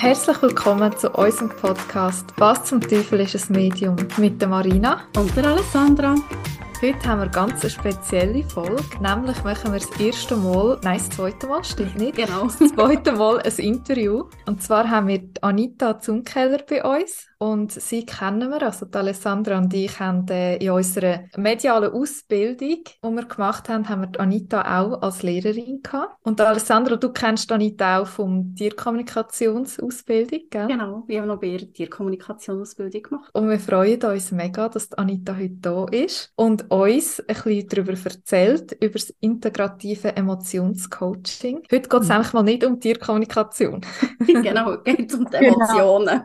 Herzlich willkommen zu unserem Podcast Was zum Teufel ist ein Medium mit der Marina und der Alessandra. Heute haben wir ganz eine spezielle Folge, nämlich machen wir das erste Mal, nein, das zweite Mal, stimmt nicht, genau. das zweite Mal ein Interview. Und zwar haben wir Anita Zunkeller bei uns und sie kennen wir, also die Alessandra und ich haben äh, in unserer medialen Ausbildung, die wir gemacht haben, haben wir Anita auch als Lehrerin gehabt. Und Alessandra, du kennst Anita auch vom Tierkommunikationsausbildung, gell? Genau, wir haben noch bei der Tierkommunikationsausbildung gemacht. Und wir freuen uns mega, dass Anita heute da ist und uns ein bisschen darüber erzählt, über das integrative Emotionscoaching. Heute geht es mhm. einfach mal nicht um Tierkommunikation. genau, geht um die genau. Emotionen.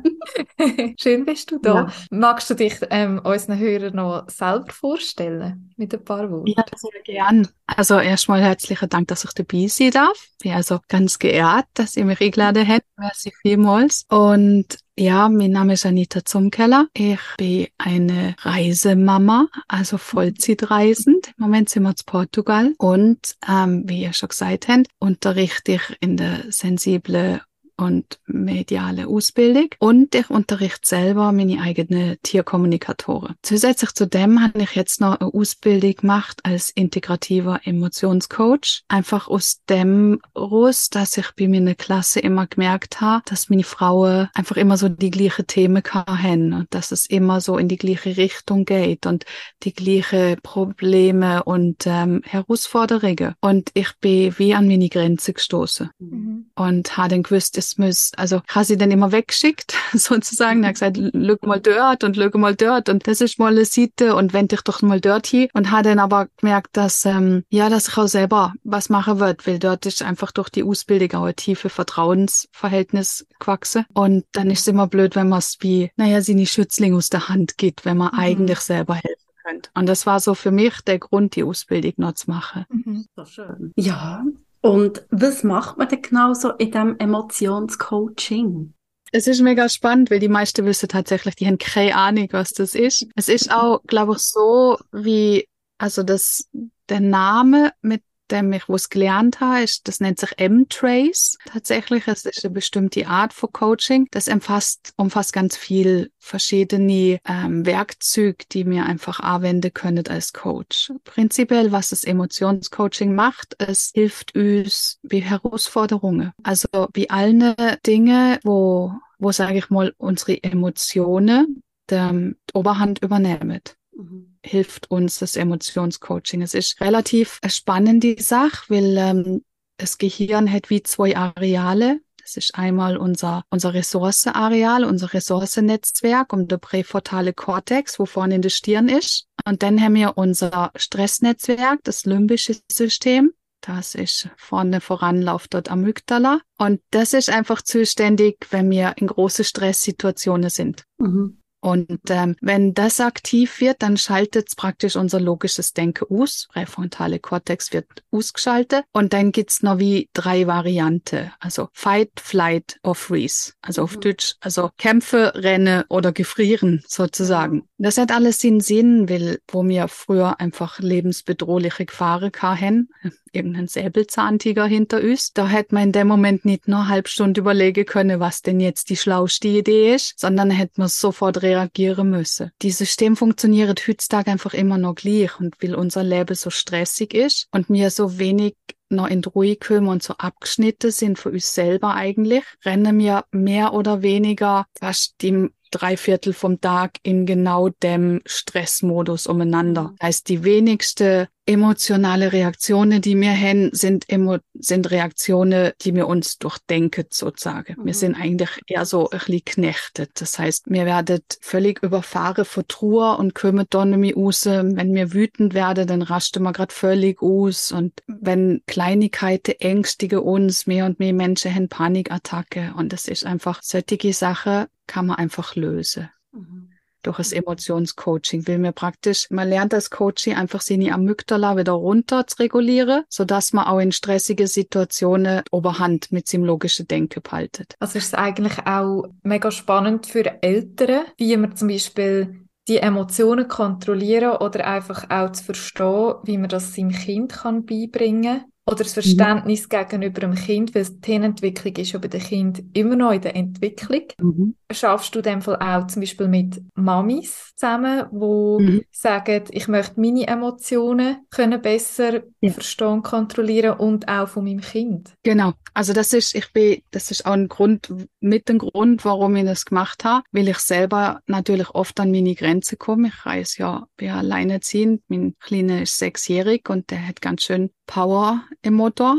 Genau. Schön bist du da. Ja. Magst du dich ähm, unseren Hörern noch selber vorstellen mit ein paar Worten? Ja, sehr gern. Also erstmal herzlichen Dank, dass ich dabei sein darf. Ich bin also ganz geehrt, dass ihr mich eingeladen habt. Merci vielmals. Und ja, mein Name ist Anita Zumkeller. Ich bin eine Reisemama, also Vollzeitreisend. Im Moment sind wir zu Portugal. Und ähm, wie ihr schon gesagt habt, unterrichte ich in der sensiblen und mediale Ausbildung und ich unterrichte selber meine eigene Tierkommunikatoren. Zusätzlich zu dem habe ich jetzt noch eine Ausbildung gemacht als integrativer Emotionscoach. Einfach aus dem raus, dass ich bei mir in der Klasse immer gemerkt habe, dass meine Frauen einfach immer so die gleichen Themen haben und dass es immer so in die gleiche Richtung geht und die gleichen Probleme und ähm, Herausforderungen. Und ich bin wie an meine Grenze gestoßen mhm. und habe dann gewusst, es muss, also ich habe sie dann immer weggeschickt, sozusagen. Er hat gesagt, lüg mal dort und lüg mal dort und das ist mal eine Seite und wend dich doch mal dort hin. Und habe dann aber gemerkt, dass, ähm, ja, dass ich auch selber was machen wird, weil dort ist einfach durch die Ausbildung auch ein tiefe Vertrauensverhältnis gewachsen. Und dann ist es immer blöd, wenn man es wie, naja, sie nicht Schützling aus der Hand geht, wenn man mhm. eigentlich selber helfen könnte. Und das war so für mich der Grund, die Ausbildung noch zu machen. Mhm. So schön. Ja, und was macht man denn genau so in diesem Emotionscoaching? Es ist mega spannend, weil die meisten wissen tatsächlich, die haben keine Ahnung, was das ist. Es ist auch, glaube ich, so wie, also das, der Name mit dem ich was gelernt habe, ist, das nennt sich M-Trace. Tatsächlich, es ist eine bestimmte Art von Coaching. Das umfasst, umfasst ganz viel verschiedene ähm, Werkzeuge, die mir einfach anwenden können als Coach. Prinzipiell, was das Emotionscoaching macht, es hilft uns bei Herausforderungen. Also bei allen Dinge, wo, wo sage ich mal, unsere Emotionen die Oberhand übernehmen. Mhm hilft uns das Emotionscoaching. Es ist relativ spannend, die Sache, weil ähm, das Gehirn hat wie zwei Areale. Das ist einmal unser, unser Ressourceareal, unser Ressourcennetzwerk um der präfrontale Kortex, wo vorne in der Stirn ist. Und dann haben wir unser Stressnetzwerk, das limbische System. Das ist vorne voran läuft dort Amygdala. Und das ist einfach zuständig, wenn wir in große Stresssituationen sind. Mhm. Und ähm, wenn das aktiv wird, dann schaltet es praktisch unser logisches Denken aus. Präfrontale Kortex wird ausgeschaltet. Und dann gibt's noch wie drei Varianten. Also Fight, Flight or Freeze. Also auf mhm. Deutsch, also Kämpfe, Renne oder Gefrieren sozusagen. Mhm. Das hat alles den Sinn, weil wo mir früher einfach lebensbedrohliche Gefahren hatten, irgendein Säbelzahntiger hinter uns. Da hätte man in dem Moment nicht nur eine halbe Stunde überlegen können, was denn jetzt die schlauste Idee ist, sondern hätte man sofort reagieren müssen. Dieses System funktioniert heutzutage einfach immer noch gleich und weil unser Leben so stressig ist und mir so wenig noch in die Ruhe kommen und so abgeschnitten sind für uns selber eigentlich, rennen wir mehr oder weniger fast die drei Viertel vom Tag in genau dem Stressmodus umeinander. Das heißt, die wenigste emotionale Reaktionen, die wir haben, sind, emo sind Reaktionen, die wir uns durchdenken, sozusagen. Mhm. Wir sind eigentlich eher so ein bisschen knechtet. Das heißt, wir werden völlig überfahren von Trauer und kommen dann mehr raus. Wenn wir wütend werden, dann rasten wir gerade völlig aus. Und wenn Kleinigkeiten ängstigen uns, mehr und mehr Menschen haben Panikattacke. Und das ist einfach, solche Sachen kann man einfach lösen. Mhm durch das Emotionscoaching, weil mir praktisch, man lernt das Coaching einfach seine Amygdala wieder runter zu regulieren, sodass man auch in stressigen Situationen Oberhand mit seinem logischen Denken behaltet. Also ist es eigentlich auch mega spannend für Eltern, wie man zum Beispiel die Emotionen kontrollieren oder einfach auch zu verstehen, wie man das seinem Kind kann beibringen oder das Verständnis mhm. gegenüber dem Kind, weil die Hirnentwicklung ist ja bei den Kindern immer noch in der Entwicklung. Mhm. Schaffst du in dem Fall auch zum Beispiel mit Mamis zusammen, wo mhm. sagen, ich möchte meine Emotionen können besser ja. verstehen, kontrollieren und auch von meinem Kind? Genau. Also das ist, ich bin, das ist auch ein Grund, mit dem Grund, warum ich das gemacht habe, weil ich selber natürlich oft an meine Grenze komme. Ich reise ja, bin ja alleinerziehend. Mein Kleiner ist sechsjährig und der hat ganz schön Power im Motor.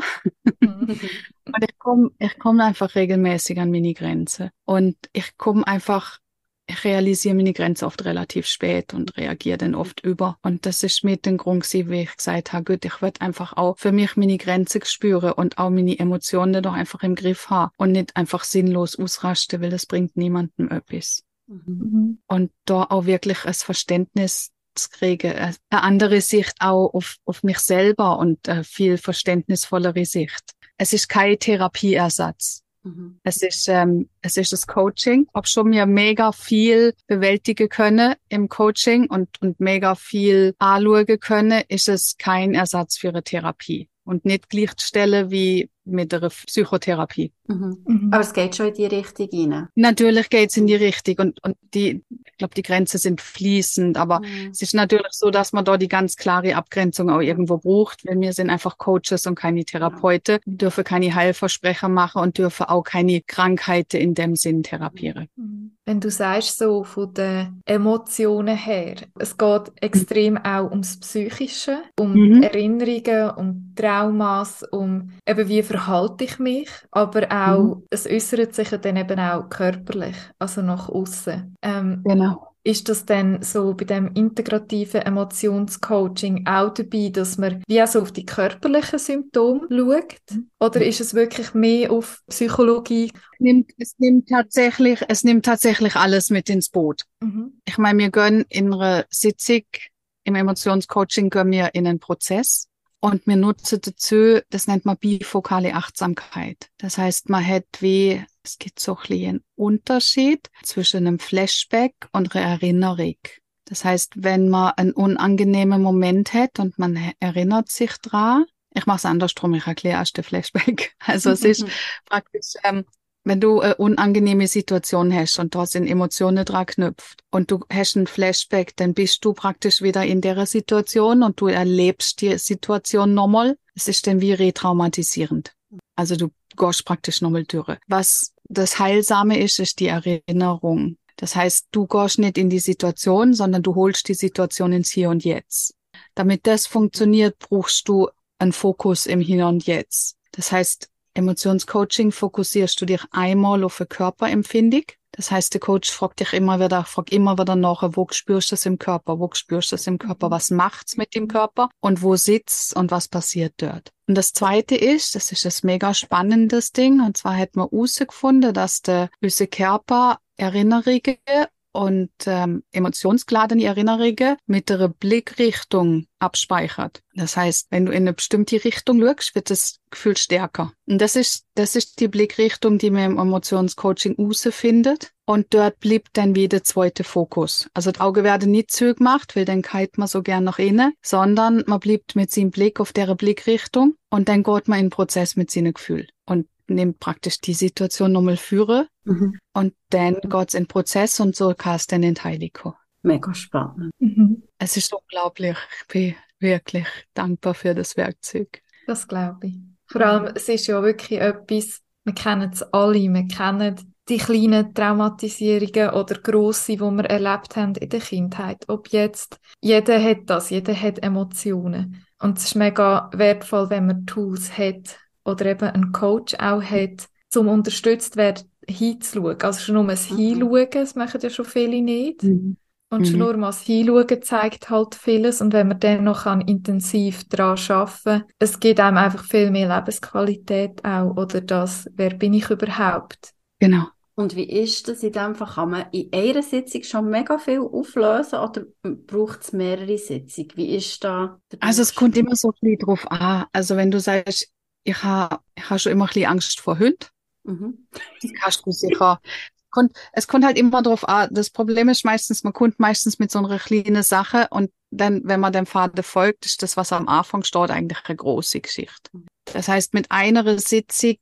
Mhm. und ich komme ich komm einfach regelmäßig an meine Grenze. Und ich komme einfach, ich realisiere meine Grenze oft relativ spät und reagiere dann oft über. Und das ist mit dem Grund, wie ich gesagt habe, gut, ich würde einfach auch für mich meine Grenze spüren und auch meine Emotionen doch einfach im Griff haben und nicht einfach sinnlos ausrasten, weil das bringt niemandem etwas. Mhm. Und da auch wirklich das Verständnis zu kriegen, äh, eine andere Sicht auch auf, auf mich selber und eine viel verständnisvollere Sicht. Es ist kein Therapieersatz. Mhm. Es ist, ähm, es ist das Coaching. Ob schon mir mega viel bewältigen können im Coaching und, und mega viel anschauen können, ist es kein Ersatz für eine Therapie und nicht gleichstellen wie mit der Psychotherapie. Mhm. Mhm. Aber es geht schon in die Richtung rein. Natürlich geht es in die Richtung und, und die, ich glaube, die Grenzen sind fließend, aber mhm. es ist natürlich so, dass man da die ganz klare Abgrenzung auch irgendwo braucht, weil wir sind einfach Coaches und keine Therapeuten, wir dürfen keine Heilversprecher machen und dürfen auch keine Krankheiten in dem Sinn therapieren. Mhm. Wenn du sagst, so von den Emotionen her, es geht extrem auch ums Psychische, um mhm. Erinnerungen, um Traumas, um eben wie verhalte ich mich, aber auch, mhm. es äußert sich ja dann eben auch körperlich, also nach außen. Ähm, genau. Ist das denn so bei dem integrativen Emotionscoaching auch dabei, dass man wie auch so auf die körperlichen Symptome schaut? Oder ist es wirklich mehr auf Psychologie? Es nimmt, es nimmt tatsächlich, es nimmt tatsächlich alles mit ins Boot. Mhm. Ich meine, wir gehen in einer Sitzung im Emotionscoaching gehen wir in einen Prozess und wir nutzen dazu, das nennt man bifokale Achtsamkeit. Das heißt, man hat wie, es gibt so ein einen Unterschied zwischen einem Flashback und einer Erinnerung. Das heißt, wenn man einen unangenehmen Moment hat und man erinnert sich dran, ich mache es andersrum, ich erkläre erst den Flashback. Also es ist praktisch, ähm, wenn du eine unangenehme Situation hast und da sind Emotionen dran knüpft und du hast ein Flashback, dann bist du praktisch wieder in der Situation und du erlebst die Situation nochmal. Es ist dann wie retraumatisierend. Also du gehst praktisch nochmal durch. Was das Heilsame ist, ist die Erinnerung. Das heißt, du gehst nicht in die Situation, sondern du holst die Situation ins Hier und Jetzt. Damit das funktioniert, brauchst du einen Fokus im Hier und Jetzt. Das heißt, Emotionscoaching fokussierst du dich einmal auf eine Körperempfindung. Das heißt, der Coach fragt dich immer wieder, fragt immer wieder nach, wo spürst du es im Körper, wo spürst du es im Körper, was macht's mit dem Körper und wo sitzt und was passiert dort. Und das zweite ist, das ist das mega spannendes Ding, und zwar hat man herausgefunden, dass der unser Körper Erinnerungen und ähm, emotionsgeladene Erinnerungen mit der Blickrichtung abspeichert. Das heißt, wenn du in eine bestimmte Richtung schaust, wird das Gefühl stärker. Und das ist, das ist die Blickrichtung, die man im Emotionscoaching findet. Und dort bleibt dann wieder der zweite Fokus. Also die Augen werden nicht zugemacht, weil dann kalt man so gern nach innen, sondern man bleibt mit seinem Blick auf der Blickrichtung und dann geht man in den Prozess mit seinem Gefühl. Nimmt praktisch die Situation nochmal führen mhm. und dann geht's in den Prozess und so kann es dann in Heiliko. Mega spannend. Mhm. Es ist unglaublich. Ich bin wirklich dankbar für das Werkzeug. Das glaube ich. Vor allem, es ist ja wirklich etwas, wir kennen es alle, wir kennen die kleinen Traumatisierungen oder grosse, die wir erlebt haben in der Kindheit. Ob jetzt, jeder hat das, jeder hat Emotionen. Und es ist mega wertvoll, wenn man Tools hat, oder eben einen Coach auch hat, zum unterstützt werden, hinzuschauen. Also schon nur das mhm. Hinschauen, das machen ja schon viele nicht. Mhm. Und schon mhm. nur mal das Hinschauen zeigt halt vieles. Und wenn man dann noch kann, intensiv daran arbeiten es gibt einem einfach viel mehr Lebensqualität auch. Oder das, wer bin ich überhaupt? Genau. Und wie ist das in dem Fall? Kann man in einer Sitzung schon mega viel auflösen oder braucht es mehrere Sitzungen? Wie ist da? Also es kommt immer so viel drauf an. Also wenn du sagst, ich habe ich ha schon immer ein bisschen Angst vor Hunden. Mhm. Das kannst du sicher. Es kommt halt immer drauf an. Das Problem ist meistens, man kommt meistens mit so einer kleinen Sache und dann, wenn man dem Vater folgt, ist das, was am Anfang steht, eigentlich eine große Geschichte. Das heißt, mit einer Sitzung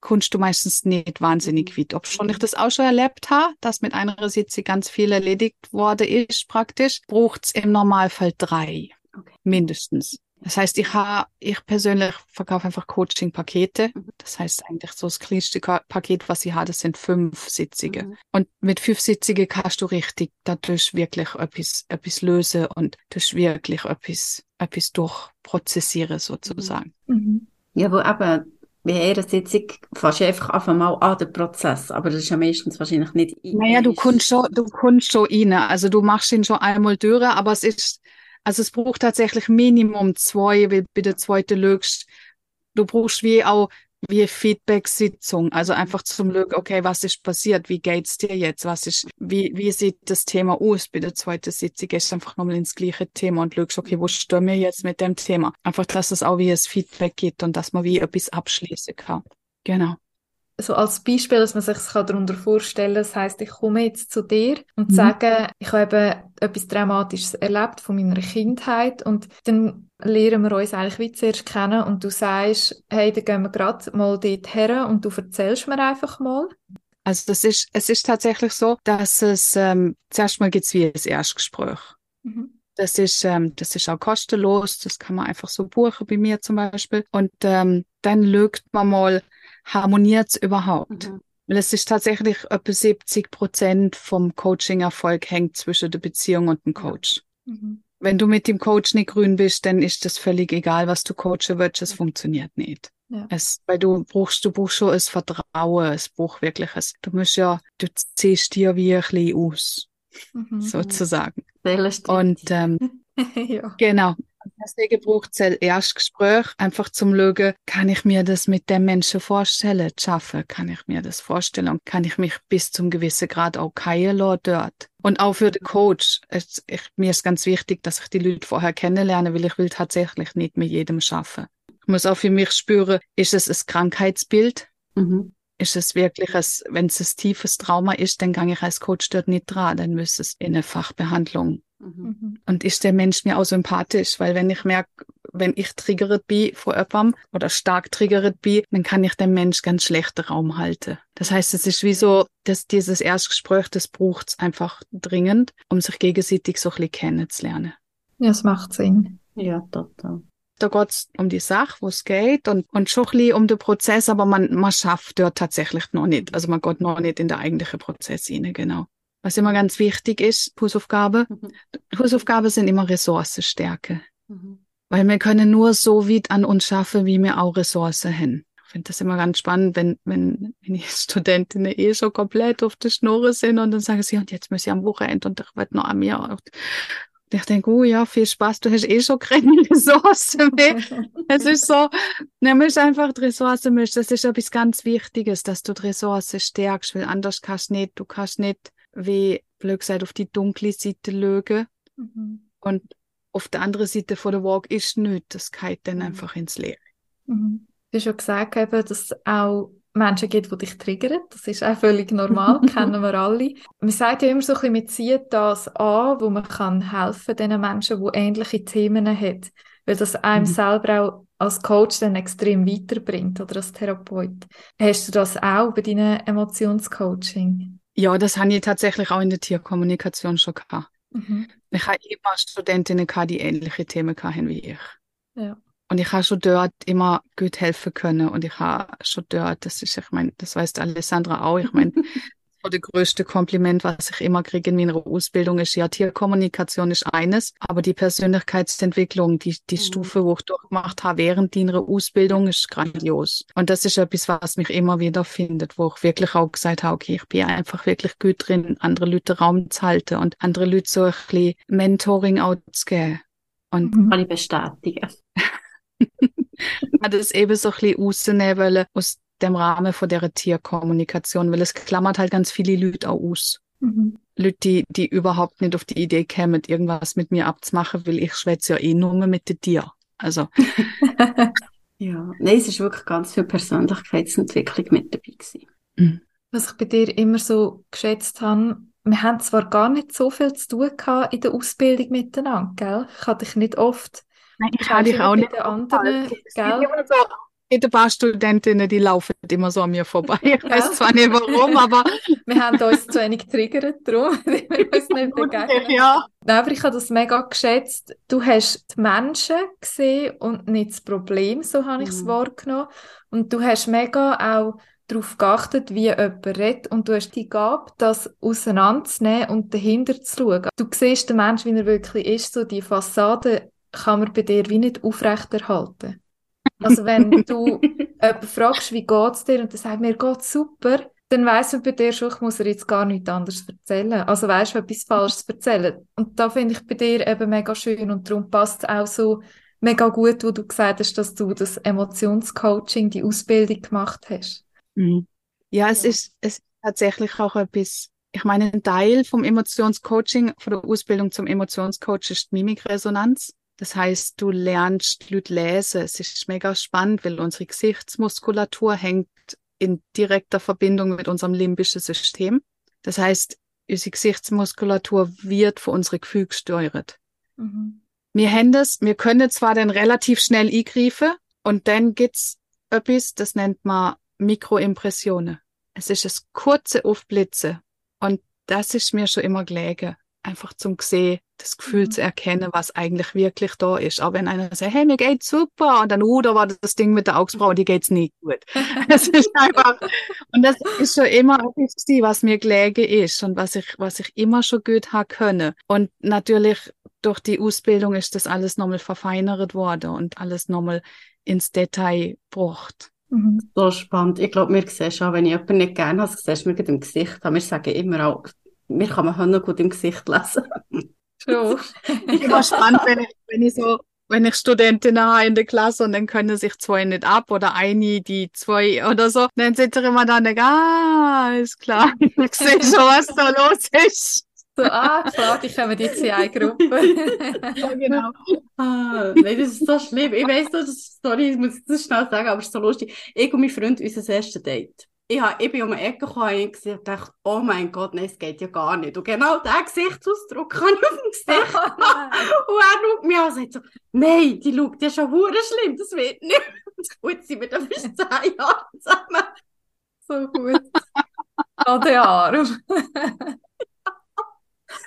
kommst du meistens nicht wahnsinnig weit. Ob schon ich das auch schon erlebt habe, dass mit einer Sitzung ganz viel erledigt worden ist, praktisch, braucht's im Normalfall drei. Okay. Mindestens. Das heißt, ich habe, ich persönlich verkaufe einfach Coaching-Pakete. Das heißt eigentlich so das kleinste Paket, was ich habe, das sind fünf Sitzungen. Mhm. Und mit fünf Sitzungen kannst du richtig dadurch wirklich etwas, etwas lösen und durch wirklich etwas, etwas durchprozessieren sozusagen. Mhm. Ja, wo eben bei einer Sitzung fährst du einfach einfach mal an den Prozess, aber das ist ja meistens wahrscheinlich nicht Naja, du einmal- kommst schon, du kommst schon rein. Also du machst ihn schon einmal durch, aber es ist, also es braucht tatsächlich Minimum zwei, weil bei der zweiten lügst, du brauchst wie auch wie Feedback-Sitzung. Also einfach zum Lügen, okay, was ist passiert? Wie geht's dir jetzt? Was ist, wie, wie sieht das Thema aus? Bei der zweiten Sitzung gehst einfach nochmal ins gleiche Thema und lügst, okay, wo stehen wir jetzt mit dem Thema? Einfach, dass es auch wie ein Feedback gibt und dass man wie etwas abschließen kann. Genau. So als Beispiel, dass man sich das darunter vorstellen kann. Das heisst, ich komme jetzt zu dir und Mhm. sage, ich habe eben etwas Dramatisches erlebt von meiner Kindheit und dann lernen wir uns eigentlich wie zuerst kennen und du sagst, hey, dann gehen wir gerade mal dort her und du erzählst mir einfach mal. Also das ist, es ist tatsächlich so, dass es ähm, zuerst mal gibt's wie ein Erstgespräch. Mhm. Das ist, ähm, das ist auch kostenlos, das kann man einfach so buchen bei mir zum Beispiel. Und ähm, dann lügt man mal, harmoniert's überhaupt? Mhm. Weil es ist tatsächlich etwa 70 Prozent vom Coaching-Erfolg hängt zwischen der Beziehung und dem Coach. Mhm. Wenn du mit dem Coach nicht grün bist, dann ist das völlig egal, was du coachen willst, es funktioniert nicht. Ja. Es, weil du brauchst, du brauchst schon ein Vertrauen, es braucht wirklich es. Du musst ja, du ziehst dir wie ein bisschen aus, Mhm. sozusagen. Und ähm, ja. Genau. Deswegen braucht es ein Erstgespräch, einfach zum Schauen, kann ich mir das mit dem Menschen vorstellen, zu schaffen, kann ich mir das vorstellen und kann ich mich bis zum gewissen Grad auch keilen dort. Und auch für den Coach, es, ich, mir ist ganz wichtig, dass ich die Leute vorher kennenlerne, weil ich will tatsächlich nicht mit jedem schaffen. Ich muss auch für mich spüren, ist es ein Krankheitsbild? Mhm. Ist es wirklich, ein, wenn es ein tiefes Trauma ist, dann gehe ich als Coach dort nicht dran, dann müsste es in eine Fachbehandlung Mhm. Mhm. und ist der Mensch mir auch sympathisch, weil wenn ich merke, wenn ich triggert bin von jemandem oder stark triggert bin, dann kann ich dem Mensch ganz schlechten Raum halten. Das heißt, es ist wie so, dass dieses Erstgespräch, das braucht's einfach dringend, um sich gegenseitig so ein bisschen kennenzulernen. ja, es macht Sinn. Ja, total. Da geht's um die Sache, wo es geht und, und schon ein bisschen um den Prozess, aber man, man schafft dort tatsächlich noch nicht. Also man geht noch nicht in den eigentlichen Prozess rein, genau. Was immer ganz wichtig ist, Hausaufgaben. Mhm. Hausaufgaben sind immer Ressourcenstärke. Mhm. Weil wir können nur so weit an uns schaffen, wie wir auch Ressourcen haben. Ich finde das immer ganz spannend, wenn, wenn, wenn die Studentinnen eh schon komplett auf der Schnurre sind und dann sagen sie, und jetzt muss ich am Wochenende und ich will noch an mir. Und ich denke, oh ja, viel Spaß, du hast eh schon keine Ressourcen mehr. Es ist so, ne, musst einfach die Ressourcen mischen. Das ist etwas ganz Wichtiges, dass du die Ressourcen stärkst, weil anders kannst du nicht, du kannst nicht, wie blöd gesagt, auf die dunkle Seite lügen. Mhm. Und auf der anderen Seite von der Walk ist nichts. Das geht dann Mhm. einfach ins Leere. Mhm. Du hast schon gesagt, eben, dass es auch Menschen gibt, die dich triggern. Das ist auch völlig normal, kennen wir alle. Man sagt ja immer so ein bisschen, man zieht das an, wo man kann helfen den Menschen, die ähnliche Themen haben. Weil das einem Mhm. selber auch als Coach dann extrem weiterbringt oder als Therapeut. Hast du das auch bei deinem Emotionscoaching? Ja, das habe ich tatsächlich auch in der Tierkommunikation schon gehabt. Mhm. Ich habe immer Studentinnen gehabt, die ähnliche Themen hatten wie ich. Ja. Und ich habe schon dort immer gut helfen können. Und ich habe schon dort, das ist, ich meine, das weiß Alessandra auch, ich meine, so der größte Kompliment, was ich immer kriege in meiner Ausbildung, ist ja, Tierkommunikation ist eines, aber die Persönlichkeitsentwicklung, die, die Mhm. Stufe, wo ich durchgemacht habe während deiner Ausbildung, ist grandios. Und das ist etwas, was mich immer wieder findet, wo ich wirklich auch gesagt habe, okay, ich bin einfach wirklich gut drin, andere Leute Raum zu halten und andere Leute so ein bisschen Mentoring auch zu geben. Und Mhm. Kann ich bestätigen. hat es eben so ein bisschen rausnehmen wollen aus dem Rahmen von der Tierkommunikation, weil es klammert halt ganz viele Leute auch aus. Mhm. Leute, die, die überhaupt nicht auf die Idee kämen, irgendwas mit mir abzumachen, weil ich schwätze ja eh nur mit den Tieren. Also, Ja. Nein, es ist wirklich ganz viel Persönlichkeitsentwicklung mit dabei gewesen. Was ich bei dir immer so geschätzt habe, wir haben zwar gar nicht so viel zu tun gehabt in der Ausbildung miteinander, gell? Ich hatte dich nicht oft. nein, ich habe dich auch nicht den anderen, gell? Paar Studentinnen, die laufen immer so an mir vorbei. Ich weiß ja. zwar nicht warum, aber. wir haben uns zu wenig triggert, darum, wir uns nicht begegnen. Ja. aber ich habe das mega geschätzt. Du hast die Menschen gesehen und nicht das Problem, so habe ich es mhm. wahrgenommen. Und du hast mega auch darauf geachtet, wie jemand redet und du hast die Gabe, das auseinanderzunehmen und dahinter zu schauen. Du siehst den Menschen, wie er wirklich ist, so die Fassade kann man bei dir wie nicht aufrechterhalten. Also wenn du jemanden fragst, wie geht's dir und der sagt, mir geht's super, dann weiss man bei dir schon, ich muss er jetzt gar nichts anderes erzählen. Also weißt du, etwas Falsches erzählen. Und da finde ich bei dir eben mega schön und darum passt es auch so mega gut, wo du gesagt hast, dass du das Emotionscoaching, die Ausbildung gemacht hast. Mhm. Ja, es ist, es ist tatsächlich auch etwas, ich meine, ein Teil vom Emotionscoaching, von der Ausbildung zum Emotionscoach ist Mimikresonanz. Das heißt, du lernst Leute lesen. Es ist mega spannend, weil unsere Gesichtsmuskulatur hängt in direkter Verbindung mit unserem limbischen System. Das heißt, unsere Gesichtsmuskulatur wird von unseren Gefühlen gesteuert. Mhm. Wir haben das, wir können zwar dann relativ schnell eingreifen und dann gibt's etwas, das nennt man Mikroimpressionen. Es ist das kurze Aufblitzen und das ist mir schon immer gelegen einfach zum sehen, das Gefühl mhm. zu erkennen, was eigentlich wirklich da ist. Auch wenn einer sagt, hey, mir geht's super, und dann, uh, da war das Ding mit der Augsbraue, die geht's nicht gut. das ist einfach, und das ist schon immer etwas, was mir gelegen ist und was ich, was ich immer schon gut haben können. Und natürlich, durch die Ausbildung ist das alles nochmal verfeinert worden und alles nochmal ins Detail gebracht. Mhm. So spannend. Ich glaube, wir sehen schon, wenn ich jemanden nicht gerne habe, siehst du mir im Gesicht. Wir sagen immer auch, mir kann man noch gut im Gesicht lesen. Schon. Immer spannend, wenn ich, wenn ich so, wenn ich Studentinnen habe in der Klasse und dann können sich zwei nicht ab oder eine, die zwei oder so, dann sitze ich immer da und denke, ah, ist klar, ich sehe schon, was da los ist. So, ah, klar, die kommen jetzt in eine Gruppe. ja, genau. Ah, nein, das ist so schlimm. Ich weiss noch, das sorry, ich muss das schnell sagen, aber es ist so lustig. Ich und mein Freund, unser erstes Date ich, hab, ich bin um die Ecke gekommen und dachte, oh mein Gott, nein, es geht ja gar nicht. Und genau diesen Gesichtsausdruck kann ich auf dem Gesicht haben. und er schaut mich an und sagt so, nein, die schaut ja schon hure schlimm, das wird nicht. Gut, sind wir dann bis zehn Jahre zusammen. So gut. An den Arm.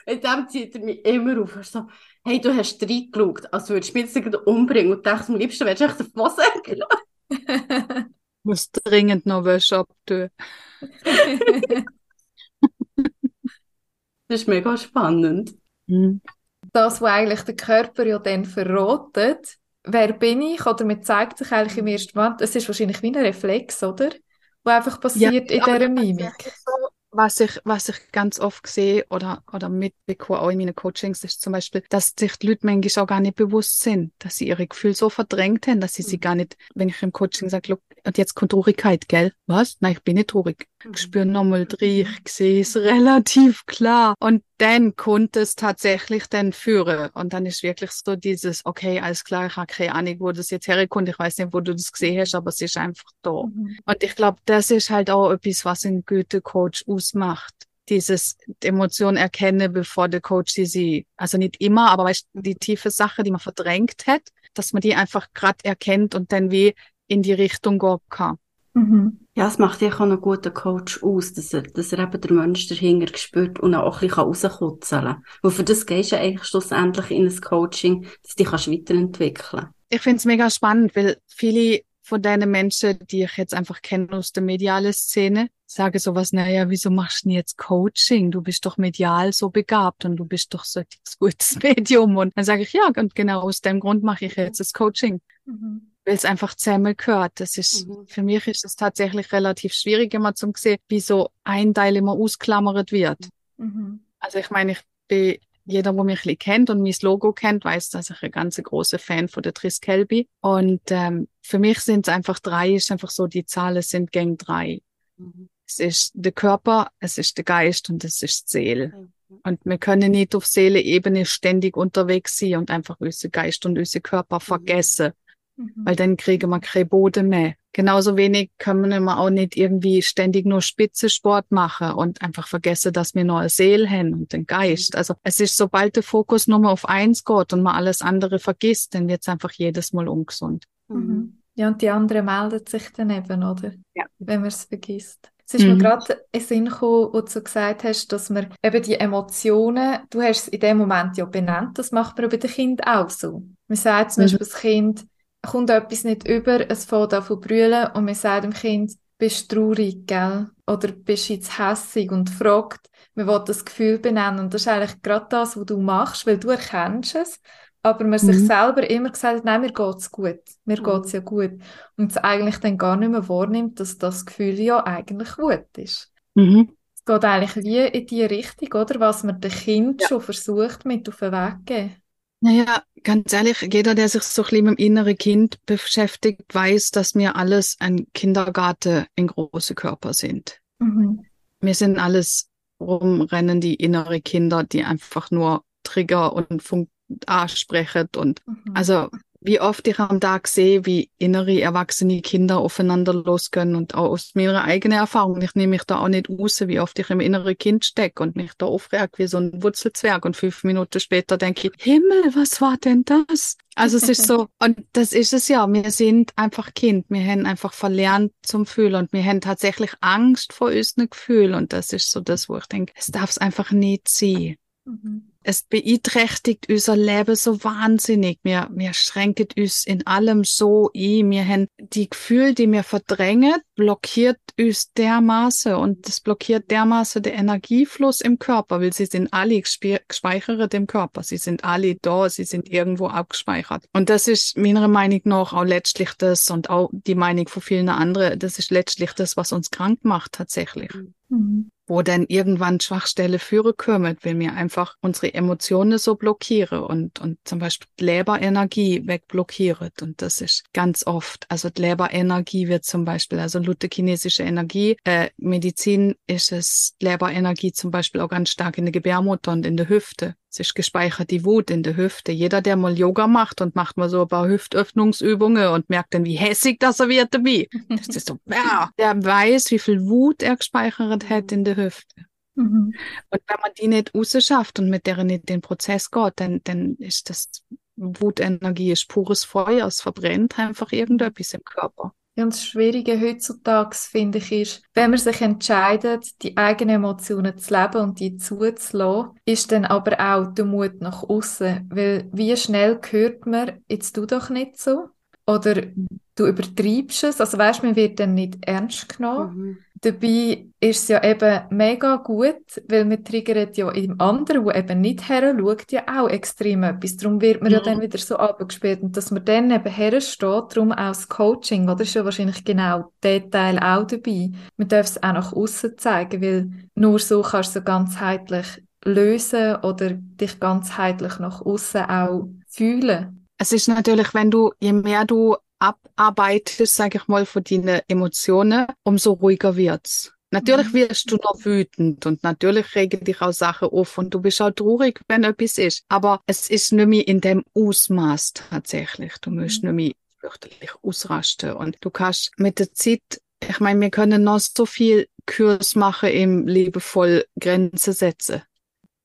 In dem zieht er mich immer auf. Er so, hey, du hast reingeschaut, als würdest du mich jetzt umbringen. Und dachte, am liebsten wärst du echt auf was muss dringend noch Wäsche abtun. das ist mega spannend. Mhm. Das, was eigentlich der Körper ja dann verrotet, wer bin ich? Oder mir zeigt sich eigentlich im ersten Moment, es ist wahrscheinlich wie ein Reflex, oder? Was einfach passiert ja, in dieser Mimik. So, was ich, was ich ganz oft sehe oder, oder mitbekomme, auch in meinen Coachings, ist zum Beispiel, dass sich die Leute manchmal auch gar nicht bewusst sind, dass sie ihre Gefühle so verdrängt haben, dass sie sie mhm. gar nicht, wenn ich im Coaching sage, und jetzt kommt Traurigkeit, gell? Was? Nein, ich bin nicht traurig. Ich spüre nochmal drin, ich sehe es relativ klar. Und dann konnte es tatsächlich dann führen. Und dann ist wirklich so dieses, okay, alles klar, ich habe keine Ahnung, wo das jetzt herkommt. Ich weiß nicht, wo du das gesehen hast, aber es ist einfach da. Mhm. Und ich glaube, das ist halt auch etwas, was ein guter Coach ausmacht dieses Emotion erkenne, bevor der Coach sie, sie also nicht immer, aber weißt, die tiefe Sache, die man verdrängt hat, dass man die einfach gerade erkennt und dann wie in die Richtung gehen kann. Mhm. Ja, es macht ja auch einen guten Coach aus, dass er, dass er eben den Mensch dahinter spürt und auch ein bisschen rauskutzeln kann. Weil für das gehst du eigentlich schlussendlich in ein Coaching, dass du dich weiterentwickeln kannst. Ich finde es mega spannend, weil viele von deinen Menschen, die ich jetzt einfach kenne aus der medialen Szene, sagen sowas, naja, wieso machst du denn jetzt Coaching? Du bist doch medial so begabt und du bist doch so ein gutes Medium. Und dann sage ich, ja, und genau aus dem Grund mache ich jetzt das Coaching. Mhm weil es einfach zusammengehört. Das ist, mhm. für mich ist es tatsächlich relativ schwierig, immer zu sehen, wie so ein Teil immer ausklammert wird. Mhm. Also ich meine, ich bin, jeder, der mich ein bisschen kennt und mein Logo kennt, weiß, dass ich ein ganz großer Fan von der Tris Kelby. Und ähm, für mich sind es einfach drei, ist einfach so, die Zahlen sind gegen drei. Mhm. Es ist der Körper, es ist der Geist und es ist die Seele. Mhm. Und wir können nicht auf Seele-Ebene ständig unterwegs sein und einfach unsere Geist und unsere Körper mhm. vergessen. Mhm. Weil dann kriegen wir keine Boden mehr. Genauso wenig können wir auch nicht irgendwie ständig nur Spitzensport machen und einfach vergessen, dass wir noch eine Seele haben und den Geist. Also es ist, sobald der Fokus nur mal auf eins geht und man alles andere vergisst, dann wird es einfach jedes Mal ungesund. Mhm. Ja, und die anderen melden sich dann eben, oder? Ja. Wenn man es vergisst. Es ist Mhm. mir gerade in den Sinn gekommen, wo du gesagt hast, dass man eben die Emotionen, du hast es in dem Moment ja benannt, das macht man bei den Kindern auch so. Man sagt zum Mhm. Beispiel, das Kind kommt etwas nicht über, es fängt an zu brüllen und man sagt dem Kind, bist du traurig, gell? Oder bist du jetzt hässig und fragt, man will das Gefühl benennen. Und das ist eigentlich gerade das, was du machst, weil du erkennst es, aber man sich Mhm. selber immer gesagt hat, nein, mir geht's gut, mir Mhm. geht's ja gut. Und es eigentlich dann gar nicht mehr wahrnimmt, dass das Gefühl ja eigentlich gut ist. Mhm. Es geht eigentlich wie in die Richtung, oder? Was man dem Kind Ja. schon versucht, mit auf den Weg zu geben. Naja, ganz ehrlich, jeder, der sich so ein mit dem inneren Kind beschäftigt, weiß, dass wir alles ein Kindergarten in große Körper sind. Mhm. Wir sind alles rumrennen, die innere Kinder, die einfach nur Trigger und Funk ansprechen und Mhm. also wie oft ich am Tag sehe, wie innere erwachsene Kinder aufeinander losgehen und auch aus meiner eigenen Erfahrung. Ich nehme mich da auch nicht raus, wie oft ich im inneren Kind stecke und mich da aufreg wie so ein Wurzelzwerg. Und fünf Minuten später denke ich, Himmel, was war denn das? Also es ist so, und das ist es ja, wir sind einfach Kind, wir haben einfach verlernt zum Fühlen und wir haben tatsächlich Angst vor unseren Gefühlen. Und das ist so das, wo ich denke, es darf es einfach nicht sein Mhm. es beeinträchtigt unser Leben so wahnsinnig. Wir, wir schränken uns in allem so ein. Wir haben die Gefühle, die wir verdrängen, blockiert uns dermaßen und das blockiert dermaßen den Energiefluss im Körper, weil sie sind alle gespe- gespeichert im Körper. Sie sind alle da, sie sind irgendwo abgespeichert. Und das ist meiner Meinung nach auch letztlich das und auch die Meinung von vielen anderen, das ist letztlich das, was uns krank macht tatsächlich Mhm. Wo dann irgendwann Schwachstelle führen können, wenn wir einfach unsere Emotionen so blockieren und, und zum Beispiel die Leberenergie wegblockieren. Und das ist ganz oft. Also die Leberenergie wird zum Beispiel, also Luther chinesische Energie, äh, Medizin ist es Leberenergie zum Beispiel auch ganz stark in der Gebärmutter und in der Hüfte. Es ist gespeichert die Wut in der Hüfte. Jeder, der mal Yoga macht und macht mal so ein paar Hüftöffnungsübungen und merkt dann, wie hässig das er wird dabei. Das ist so, ja, der weiß, wie viel Wut er gespeichert hat in der Hüfte. Mhm. Und wenn man die nicht rausschafft und mit der nicht den Prozess geht, dann, dann ist das Wutenergie ist pures Feuer. Es verbrennt einfach irgendetwas im Körper. Das Schwierige heutzutage, finde ich, ist, wenn man sich entscheidet, die eigenen Emotionen zu leben und die zuzulassen, ist dann aber auch der Mut nach außen. Weil wie schnell hört man, jetzt tu doch nicht so. Oder du übertreibst es. Also weißt, man wird dann nicht ernst genommen. Mhm. Dabei ist es ja eben mega gut, weil man triggert ja im anderen, der eben nicht her schaut, ja auch extrem etwas. Darum wird man ja Mhm. dann wieder so abgespielt. Und dass man dann eben hersteht, darum auch das Coaching, oder? Ist ja wahrscheinlich genau der Teil auch dabei. Man darf es auch nach außen zeigen, weil nur so kannst du so ganzheitlich lösen oder dich ganzheitlich nach außen auch fühlen. Es ist natürlich, wenn du, je mehr du abarbeitest, sage ich mal, von deinen Emotionen, umso ruhiger wird's. Natürlich Mhm. wirst du noch wütend und natürlich regen dich auch Sachen auf und du bist auch traurig, wenn etwas ist. Aber es ist nicht mehr in dem Ausmaß tatsächlich. Du musst Mhm. nicht mehr fürchterlich ausrasten und du kannst mit der Zeit, ich meine, wir können noch so viel Kurs machen im liebevoll Grenzen setzen.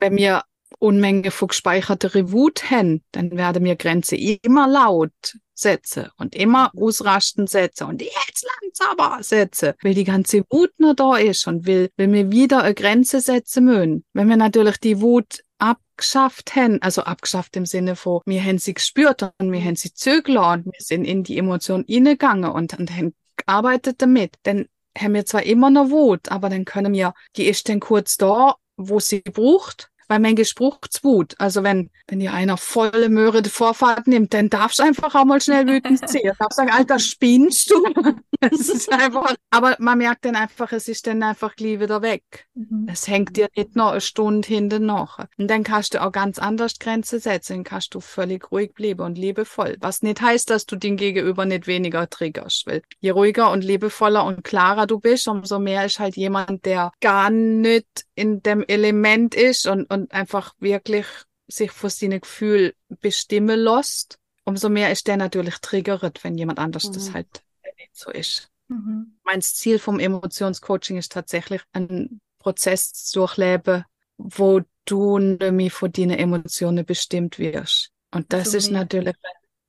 Wenn wir Unmenge von gespeicherter Wut haben, dann werden wir Grenze immer laut setzen und immer ausrasten setzen und jetzt langsamer setzen, weil die ganze Wut noch da ist und will, will wir wieder eine Grenze setzen müssen. Wenn wir natürlich die Wut abgeschafft haben, also abgeschafft im Sinne von, wir haben sie gespürt und wir haben sie zögern und wir sind in die Emotion hineingegangen und, und haben gearbeitet damit, dann haben wir zwar immer noch Wut, aber dann können wir, die ist dann kurz da, wo sie braucht, weil manchmal braucht's Wut. Also wenn, wenn dir einer volle Möhre die Vorfahrt nimmt, dann darfst du einfach auch mal schnell wütend sein. Du darfst sagen, Alter, spinnst du? Es ist einfach, aber man merkt dann einfach, es ist dann einfach gleich wieder weg. Mhm. Es hängt dir nicht noch eine Stunde hinten nach. Und dann kannst du auch ganz anders Grenzen setzen. Dann kannst du völlig ruhig bleiben und liebevoll. Was nicht heißt, dass du den Gegenüber nicht weniger triggerst. Weil je ruhiger und liebevoller und klarer du bist, umso mehr ist halt jemand, der gar nicht in dem Element ist und, und einfach wirklich sich von seinen Gefühlen bestimmen lässt. Umso mehr ist der natürlich triggert, wenn jemand anders das Mhm. halt nicht so ist Mhm. mein Ziel vom Emotionscoaching ist tatsächlich einen Prozess zu durchleben, wo du mehr von deinen Emotionen bestimmt wirst. Und das Also ist mehr. natürlich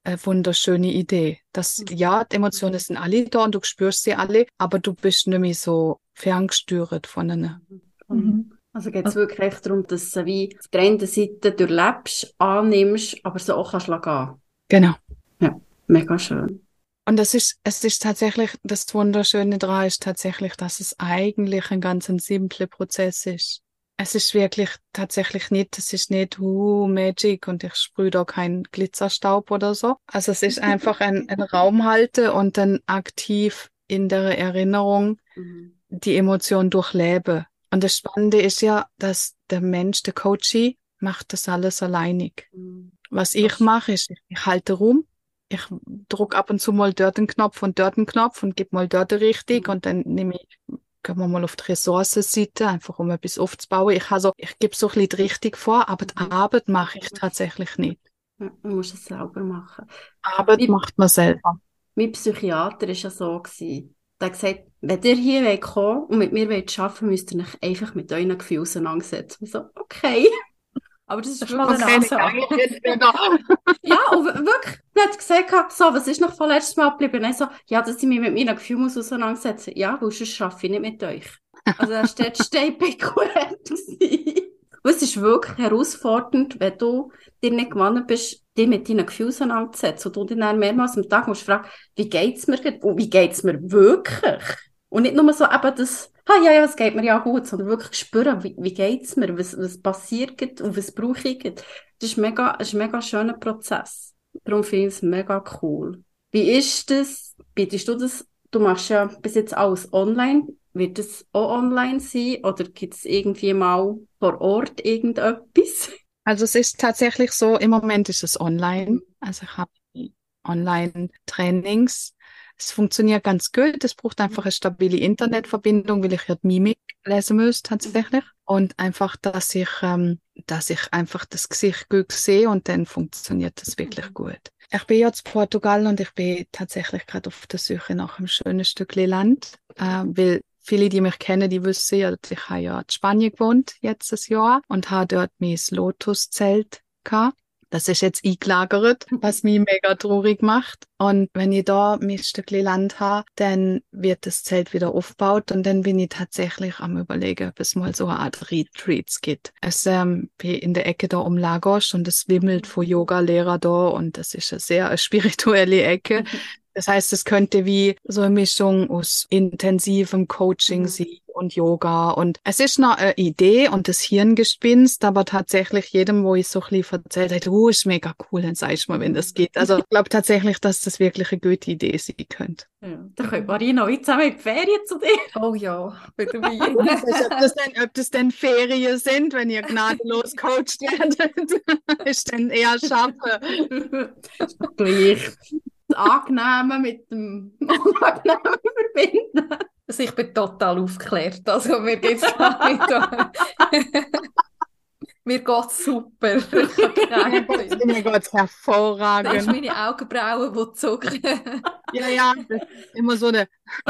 eine wunderschöne Idee. Das, Mhm. ja, die Emotionen sind alle da und du spürst sie alle, aber du bist mehr so ferngesteuert von ihnen. Mhm. Also geht es wirklich echt darum, dass du wie auf der einen Seite durchlebst, annimmst, aber so auch kannst gehen. Genau. Mega schön. Und das ist, es ist tatsächlich, das Wunderschöne daran ist tatsächlich, dass es eigentlich ein ganz ein simpler Prozess ist. Es ist wirklich tatsächlich nicht, es ist nicht, uh, Magic und ich sprühe da keinen Glitzerstaub oder so. Also es ist einfach ein, ein Raum halten und dann aktiv in der Erinnerung Mhm. die Emotion durchlebe. Und das Spannende ist ja, dass der Mensch, der Coachie, macht das alles alleinig. Mhm. Was ich mache, ist, ich halte rum, ich druck ab und zu mal dort einen Knopf und dort einen Knopf und gebe mal dort richtig Mhm. und dann nehme ich, gehen wir mal auf die Ressourcenseite, einfach um etwas aufzubauen. Ich, also, ich gebe so ein bisschen die Richtung vor, aber die Mhm. Arbeit mache ich tatsächlich nicht. Ja, du musst es selber machen. Arbeit Wie- macht man selber. Mein Psychiater war ja so. Gewesen. Der hat gesagt, wenn ihr hier kommen und mit mir wollt arbeiten müsst ihr euch einfach mit euren Gefühlen auseinandersetzen. Ich so, okay. Aber das ist Das wirklich eine Ansage. Ja, und wirklich, hat er gesagt, so, was ist noch von letztes Mal geblieben? Ich so, ja, dass ich mich mit meinen Gefühlen muss auseinandersetzen muss. Ja, weil sonst arbeite ich nicht mit euch. Also, da steht Steinpickulant gewesen. Und es ist wirklich herausfordernd, wenn du dir nicht gewonnen bist, dich mit deinen Gefühlen auseinanderzusetzen. Und du dich dann mehrmals am Tag musst fragen, wie geht's mir? Und wie geht's mir wirklich? Und nicht nur so eben das, ah, ja, ja, es geht mir ja gut, sondern wirklich spüren, wie, wie geht's mir? Was, was passiert und was brauche ich gerade? Das ist mega, ist ein mega schöner Prozess. Darum finde ich es mega cool. Wie ist das? Bietest du das? Du machst ja bis jetzt alles online. Wird das auch online sein? Oder gibt es irgendwie mal vor Ort irgendetwas? Also es ist tatsächlich so, im Moment ist es online. Also ich habe Online-Trainings. Es funktioniert ganz gut. Es braucht einfach eine stabile Internetverbindung, weil ich ja die Mimik lesen muss tatsächlich. Und einfach, dass ich, ähm, dass ich einfach das Gesicht gut sehe und dann funktioniert das wirklich gut. Ich bin jetzt in Portugal und ich bin tatsächlich gerade auf der Suche nach einem schönen Stück Land, äh, weil Viele, die mich kennen, die wissen ja, ich habe ja in Spanien gewohnt, jetzt ein Jahr, und habe dort mein Lotus-Zelt gehabt. Das ist jetzt eingelagert, was mich mega traurig macht. Und wenn ich da mein Stückchen Land habe, dann wird das Zelt wieder aufgebaut und dann bin ich tatsächlich am überlegen, ob es mal so eine Art Retreats gibt. Es ähm, in der Ecke da um Lagos und es wimmelt von Yoga-Lehrer da und das ist eine sehr eine spirituelle Ecke. Das heißt, es könnte wie so eine Mischung aus intensivem Coaching Mhm. sein und Yoga. Und es ist noch eine Idee und das Hirngespinst, aber tatsächlich jedem, wo ich so ein bisschen erzählt habe, oh, ist mega cool, dann sag ich mal, wenn das geht. Also ich glaube tatsächlich, dass das wirklich eine gute Idee sein könnte. Ja. Dann können Marina ich zusammen in die Ferien zu dir. Oh ja, bin dabei. ob, das denn, ob das denn Ferien sind, wenn ihr gnadenlos coacht werdet, ist dann eher Schaffen. gleich. Das Angenehme mit dem Unangenehmen verbinden. Also ich bin total aufgeklärt. Also mir geht's nicht. Mir geht's super. Ich habe keine Ahnung. Mir geht's Das ist hervorragend. meine Augenbrauen, die zucken. Ja, ja, immer so eine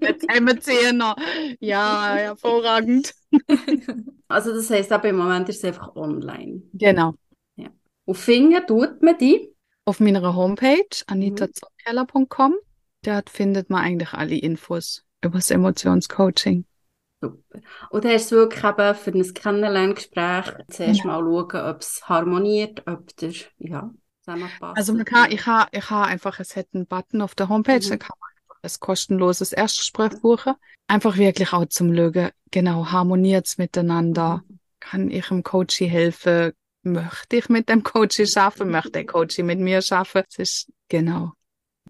Jetzt haben wir Zehner. Ja, hervorragend. Also das heisst, aber im Moment ist es einfach online. Genau. Und finden tut man die. Auf meiner Homepage anitazockeller.com, dort findet man eigentlich alle Infos über das Emotionscoaching. Super. Und hast du wirklich eben für ein Kennenlerngespräch zuerst Genau. mal schauen, ob es harmoniert, ob der, ja, zusammenpasst. Also man kann, ich habe ich ha einfach, es hat einen Button auf der Homepage, Mhm. da kann man ein kostenloses Erstgespräch buchen. Einfach wirklich auch zum Lügen, genau, harmoniert's miteinander. Kann ich dem Coachie helfen? Möchte ich mit dem Coachie schaffen? Möchte der Coachie mit mir schaffen? Es ist, genau.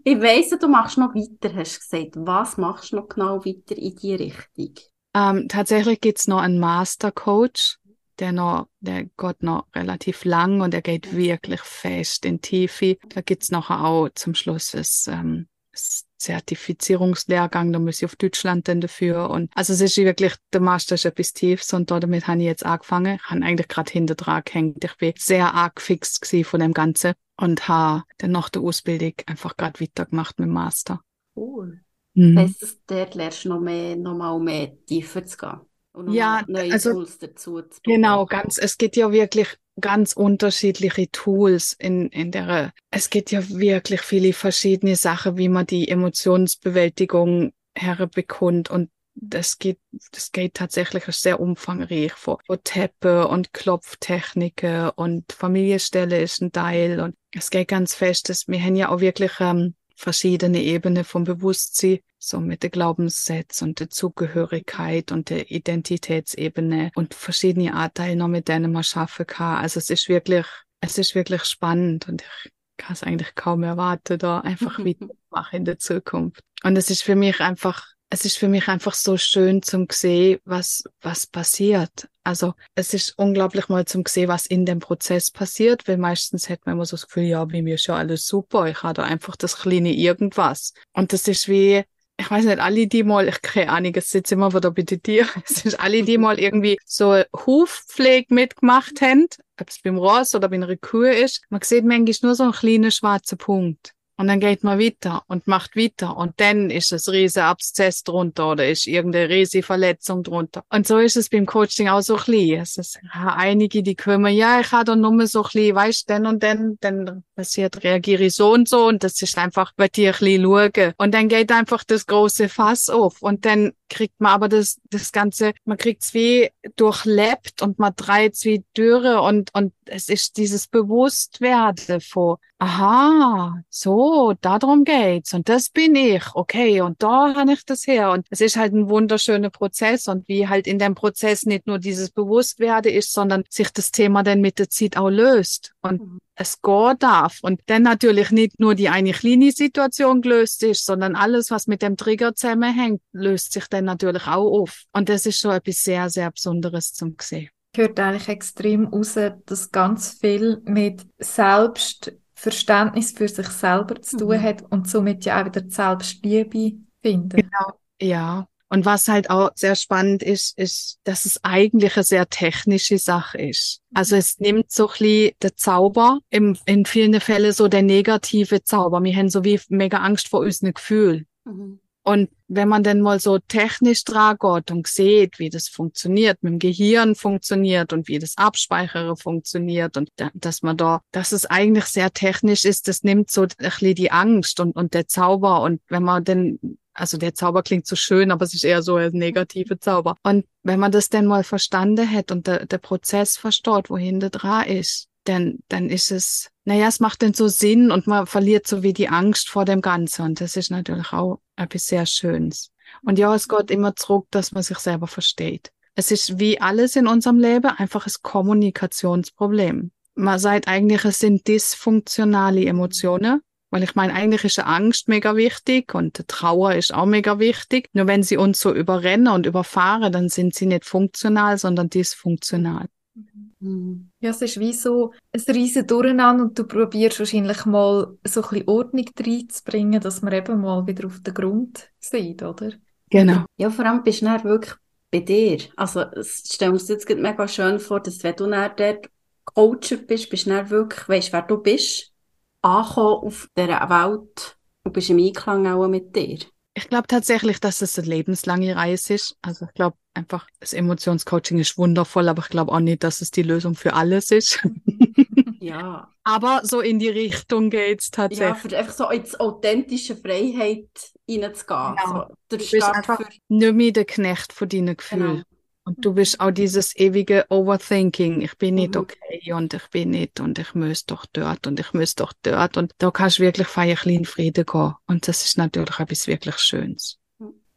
Ich weiss, du machst noch weiter, hast du gesagt. Was machst du noch genau weiter in die Richtung? Ähm, tatsächlich gibt's noch einen Master-Coach, der noch, der geht noch relativ lang und der geht wirklich fest in Tiefe. Da gibt's nachher auch zum Schluss das, ähm, das Zertifizierungslehrgang, da muss ich auf Deutschland dann dafür. Und also es ist wirklich, der Master ist etwas Tiefes und damit habe ich jetzt angefangen. Ich habe eigentlich gerade hinter dran gehängt. Ich bin sehr arg fix von dem Ganzen und habe dann nach der Ausbildung einfach gerade weitergemacht mit dem Master. Cool. Mhm. Das, dort lernst du noch mehr, noch mal mehr tiefer zu gehen? Und Ja, neue also- Tools dazu zu Genau, ganz, es gibt ja wirklich ganz unterschiedliche Tools in, in der, es gibt ja wirklich viele verschiedene Sachen, wie man die Emotionsbewältigung herbekommt. Und das geht, das geht tatsächlich sehr umfangreich von, von Teppe und Klopftechniken und Familienstelle ist ein Teil. Und es geht ganz fest, dass wir haben ja auch wirklich ähm, verschiedene Ebenen vom Bewusstsein, so mit der Glaubenssätze und der Zugehörigkeit und der Identitätsebene und verschiedene noch mit denen man schaffen kann. Also es ist wirklich, es ist wirklich spannend und ich kann es eigentlich kaum erwarten, da einfach mitmachen in der Zukunft. Und es ist für mich einfach, es ist für mich einfach so schön zum sehen, was, was passiert. Also es ist unglaublich mal zum sehen, was in dem Prozess passiert, weil meistens hat man immer so das Gefühl, ja, bei mir ist ja alles super, ich habe da einfach das kleine Irgendwas. Und das ist wie, ich weiß nicht, alle die mal, ich keine Ahnung, es sitzt immer wieder bei dir, es ist alle die mal irgendwie so Hufpflege mitgemacht haben, ob es beim Ross oder bei einer Kuh ist, man sieht manchmal nur so einen kleinen schwarzen Punkt. Und dann geht man weiter und macht weiter. Und dann ist es riese Abszess drunter oder ist irgendeine riesige Verletzung drunter. Und so ist es beim Coaching auch so klein. Es ist ja, einige, die kommen, ja, ich habe da nur so klein, weißt, dann und dann, dann passiert, reagiere ich so und so. Und das ist einfach, bei dir ein bisschen schauen. Und dann geht einfach das große Fass auf. Und dann kriegt man aber das, das Ganze, man kriegt es wie durchlebt und man dreht es wie Dürre und, und es ist dieses Bewusstwerden von, aha, so, darum geht's und das bin ich, okay, und da habe ich das her und es ist halt ein wunderschöner Prozess und wie halt in dem Prozess nicht nur dieses Bewusstwerden ist, sondern sich das Thema dann mit der Zeit auch löst und Mhm. Es gehen darf und dann natürlich nicht nur die eine kleine Situation gelöst ist, sondern alles, was mit dem Trigger zusammenhängt, löst sich dann natürlich auch auf und das ist schon etwas sehr, sehr Besonderes zum sehen. Hört eigentlich extrem raus, dass ganz viel mit Selbstverständnis für sich selber zu tun Mhm. hat und somit ja auch wieder Selbstliebe finden. Genau, ja. Und was halt auch sehr spannend ist, ist, dass es eigentlich eine sehr technische Sache ist. Also es nimmt so ein bisschen den Zauber, im, in vielen Fällen so der negative Zauber. Wir haben so wie mega Angst vor unseren Gefühlen. Mhm. Und wenn man dann mal so technisch dran geht und sieht, wie das funktioniert, mit dem Gehirn funktioniert und wie das Abspeichern funktioniert und da, dass man da, dass es eigentlich sehr technisch ist, das nimmt so ein bisschen die Angst und, und der Zauber. Und wenn man dann, also der Zauber klingt so schön, aber es ist eher so ein negative Zauber. Und wenn man das dann mal verstanden hat und der, der Prozess versteht, wohin der dran ist, dann, dann ist es, naja, es macht dann so Sinn und man verliert so wie die Angst vor dem Ganzen. Und das ist natürlich auch etwas sehr Schönes. Und ja, es geht immer zurück, dass man sich selber versteht. Es ist wie alles in unserem Leben einfach ein Kommunikationsproblem. Man sagt eigentlich, es sind dysfunktionale Emotionen. Weil ich meine, eigentlich ist eine Angst mega wichtig und Trauer ist auch mega wichtig. Nur wenn sie uns so überrennen und überfahren, dann sind sie nicht funktional, sondern dysfunktional. Mhm. Ja, es ist wie so ein riesen Durcheinander und du probierst wahrscheinlich mal so ein bisschen Ordnung reinzubringen, dass wir eben mal wieder auf den Grund sind, oder? Genau. Ja, vor allem bist du dann wirklich bei dir. Also, es stell mir das jetzt gerade mega schön vor, dass wenn du dann dort Coacher bist, bist du dann wirklich, weisst, wer du bist, angekommen auf dieser Welt und bist im Einklang auch mit dir. Ich glaube tatsächlich, dass es eine lebenslange Reise ist. Also ich glaube einfach, das Emotionscoaching ist wundervoll, aber ich glaube auch nicht, dass es die Lösung für alles ist. Ja. aber so in die Richtung geht's Ja, tatsächlich. für einfach so ins authentische Freiheit reinzugehen. Genau. So, der Du bist einfach für, nicht mehr der Knecht von deinen Gefühlen. genau. Und du bist auch dieses ewige Overthinking. Ich bin nicht Mhm. okay und ich bin nicht und ich muss doch dort und ich muss doch dort. Und da kannst du wirklich feierlich in Frieden gehen. Und das ist natürlich etwas wirklich Schönes.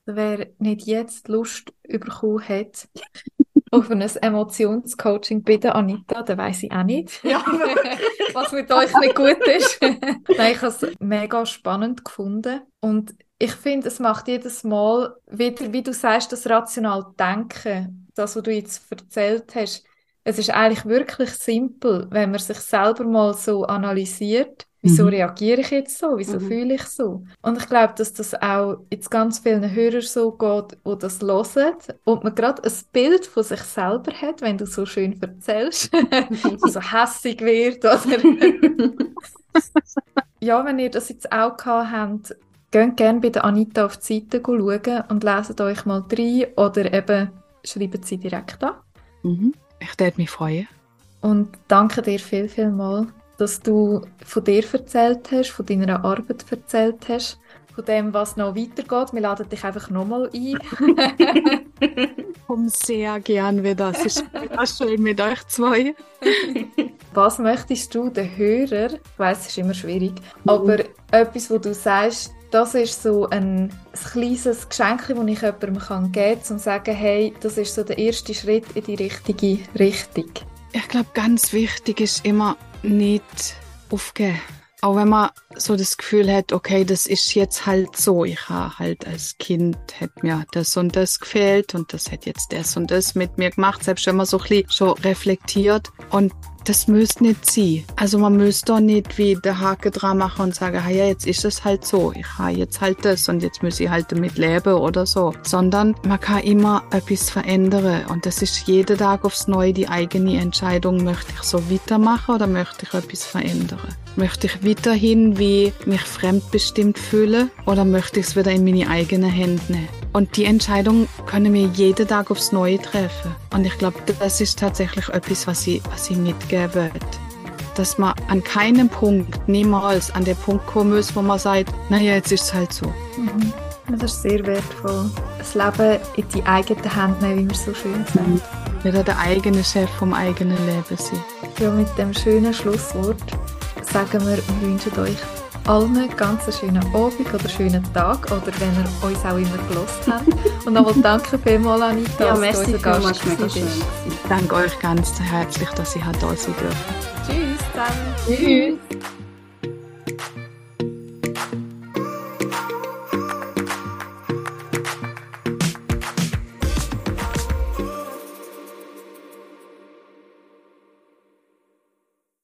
Wer nicht jetzt Lust bekommen hat auf ein Emotionscoaching der Anita, der weiß ich auch nicht, Ja, was mit euch nicht gut ist. Nein, ich habe es mega spannend gefunden und ich finde, es macht jedes Mal wieder, wie du sagst, das rational Denken, das, was du jetzt erzählt hast. Es ist eigentlich wirklich simpel, wenn man sich selber mal so analysiert. Wieso Mhm. reagiere ich jetzt so? Wieso Mhm. fühle ich so? Und ich glaube, dass das auch jetzt ganz vielen Hörern so geht, die das hören und man gerade ein Bild von sich selber hat, wenn du so schön erzählst, so hässig wird oder ja, wenn ihr das jetzt auch gehabt habt, geht gerne bei der Anita auf die Seite schauen und leset euch mal rein oder eben schreiben sie direkt an. Mhm. Ich würde mich freuen. Und danke dir viel, viel mal, dass du von dir erzählt hast, von deiner Arbeit erzählt hast, von dem, was noch weitergeht. Wir laden dich einfach nochmal ein. Komm sehr gern wieder. Es ist schön mit euch zwei. Was möchtest du den Hörer, ich weiss, es ist immer schwierig, aber etwas, wo du sagst, das ist so ein, ein kleines Geschenk, das ich jemandem geben kann, um zu sagen, hey, das ist so der erste Schritt in die richtige Richtung. Ich glaube, ganz wichtig ist immer nicht aufgeben. Auch wenn man so das Gefühl hat, okay, das ist jetzt halt so. Ich habe halt als Kind, hat mir das und das gefehlt und das hat jetzt das und das mit mir gemacht, selbst wenn man so ein bisschen schon reflektiert. Und das müsste nicht sein. Also man müsste doch nicht wie der Hake dran machen und sagen, ja, jetzt ist es halt so. Ich habe jetzt halt das und jetzt muss ich halt damit leben oder so. Sondern man kann immer etwas verändern und das ist jeden Tag aufs Neue die eigene Entscheidung. Möchte ich so weitermachen oder möchte ich etwas verändern? Möchte ich weiterhin wie mich fremdbestimmt fühlen oder möchte ich es wieder in meine eigenen Hände nehmen? Und die Entscheidung können wir jeden Tag aufs Neue treffen. Und ich glaube, das ist tatsächlich etwas, was ich, was ich mitgeben will. Dass man an keinem Punkt, niemals an den Punkt kommen muss, wo man sagt, naja, jetzt ist es halt so. Mhm. Das ist sehr wertvoll. Das Leben in die eigenen Hände nehmen, wie man so schön. Mhm. Wieder der eigene Chef vom eigenen Leben sein. Ja, mit dem schönen Schlusswort sagen wir, wir wünschen euch allen einen ganz schönen Abend oder schönen Tag oder wenn ihr uns auch immer gelost habt. Und nochmal danke vielmals, Anita, ja, dass du unser Gast mega schön. Ich danke euch ganz herzlich, dass ich da sein durfte. Tschüss zusammen. Tschüss.